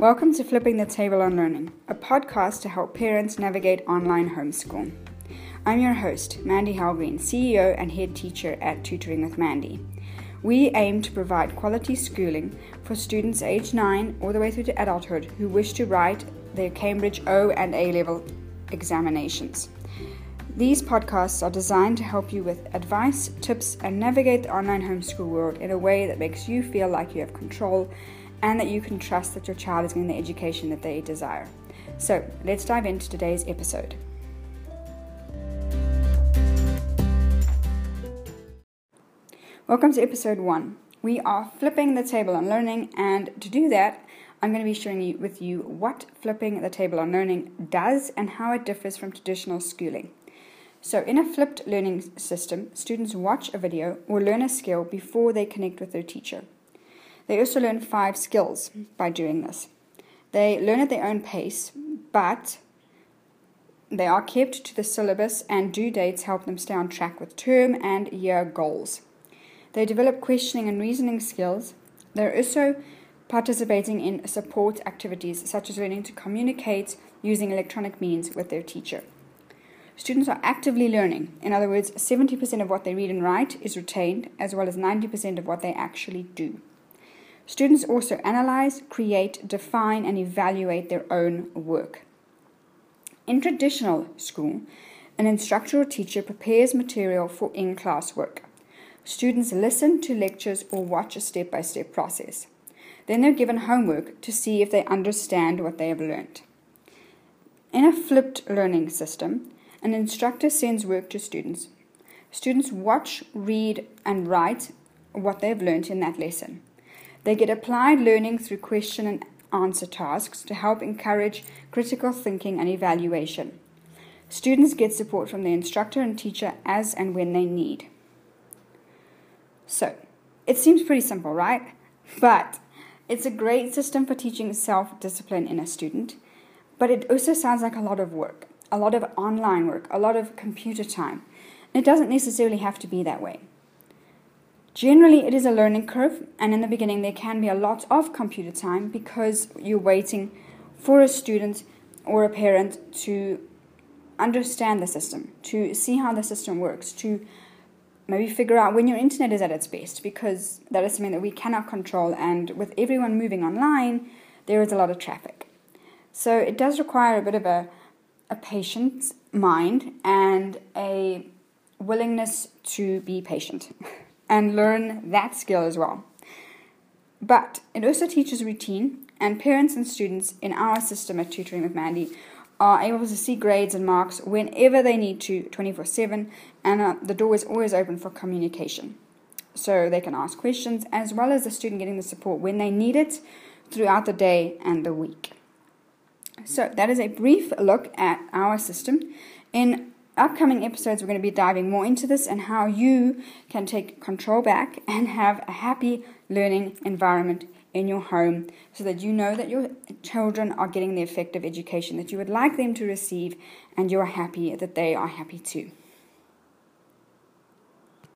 Welcome to Flipping the Table on Learning, a podcast to help parents navigate online homeschool. I'm your host, Mandy Halgreen, CEO and head teacher at Tutoring with Mandy. We aim to provide quality schooling for students aged 9 all the way through to adulthood who wish to write their Cambridge O and A level examinations. These podcasts are designed to help you with advice, tips, and navigate the online homeschool world in a way that makes you feel like you have control and that you can trust that your child is getting the education that they desire. So, let's dive into today's episode. Welcome to episode one. We are flipping the table on learning, and to do that, I'm going to be sharing you, with you what flipping the table on learning does and how it differs from traditional schooling. So, in a flipped learning system, students watch a video or learn a skill before they connect with their teacher. They also learn five skills by doing this. They learn at their own pace, but they are kept to the syllabus, and due dates help them stay on track with term and year goals. They develop questioning and reasoning skills. They're also participating in support activities such as learning to communicate using electronic means with their teacher. Students are actively learning. In other words, 70% of what they read and write is retained, as well as 90% of what they actually do. Students also analyze, create, define, and evaluate their own work. In traditional school, an instructor or teacher prepares material for in class work. Students listen to lectures or watch a step by step process. Then they're given homework to see if they understand what they have learned. In a flipped learning system, an instructor sends work to students. Students watch, read, and write what they've learned in that lesson. They get applied learning through question and answer tasks to help encourage critical thinking and evaluation. Students get support from their instructor and teacher as and when they need. So, it seems pretty simple, right? But it's a great system for teaching self discipline in a student, but it also sounds like a lot of work a lot of online work, a lot of computer time. It doesn't necessarily have to be that way. Generally, it is a learning curve, and in the beginning, there can be a lot of computer time because you're waiting for a student or a parent to understand the system, to see how the system works, to maybe figure out when your internet is at its best, because that is something that we cannot control. And with everyone moving online, there is a lot of traffic. So it does require a bit of a a patient mind and a willingness to be patient and learn that skill as well. But it also teaches routine, and parents and students in our system at Tutoring with Mandy are able to see grades and marks whenever they need to 24 7, and uh, the door is always open for communication. So they can ask questions as well as the student getting the support when they need it throughout the day and the week. So, that is a brief look at our system. In upcoming episodes, we're going to be diving more into this and how you can take control back and have a happy learning environment in your home so that you know that your children are getting the effective education that you would like them to receive and you're happy that they are happy too.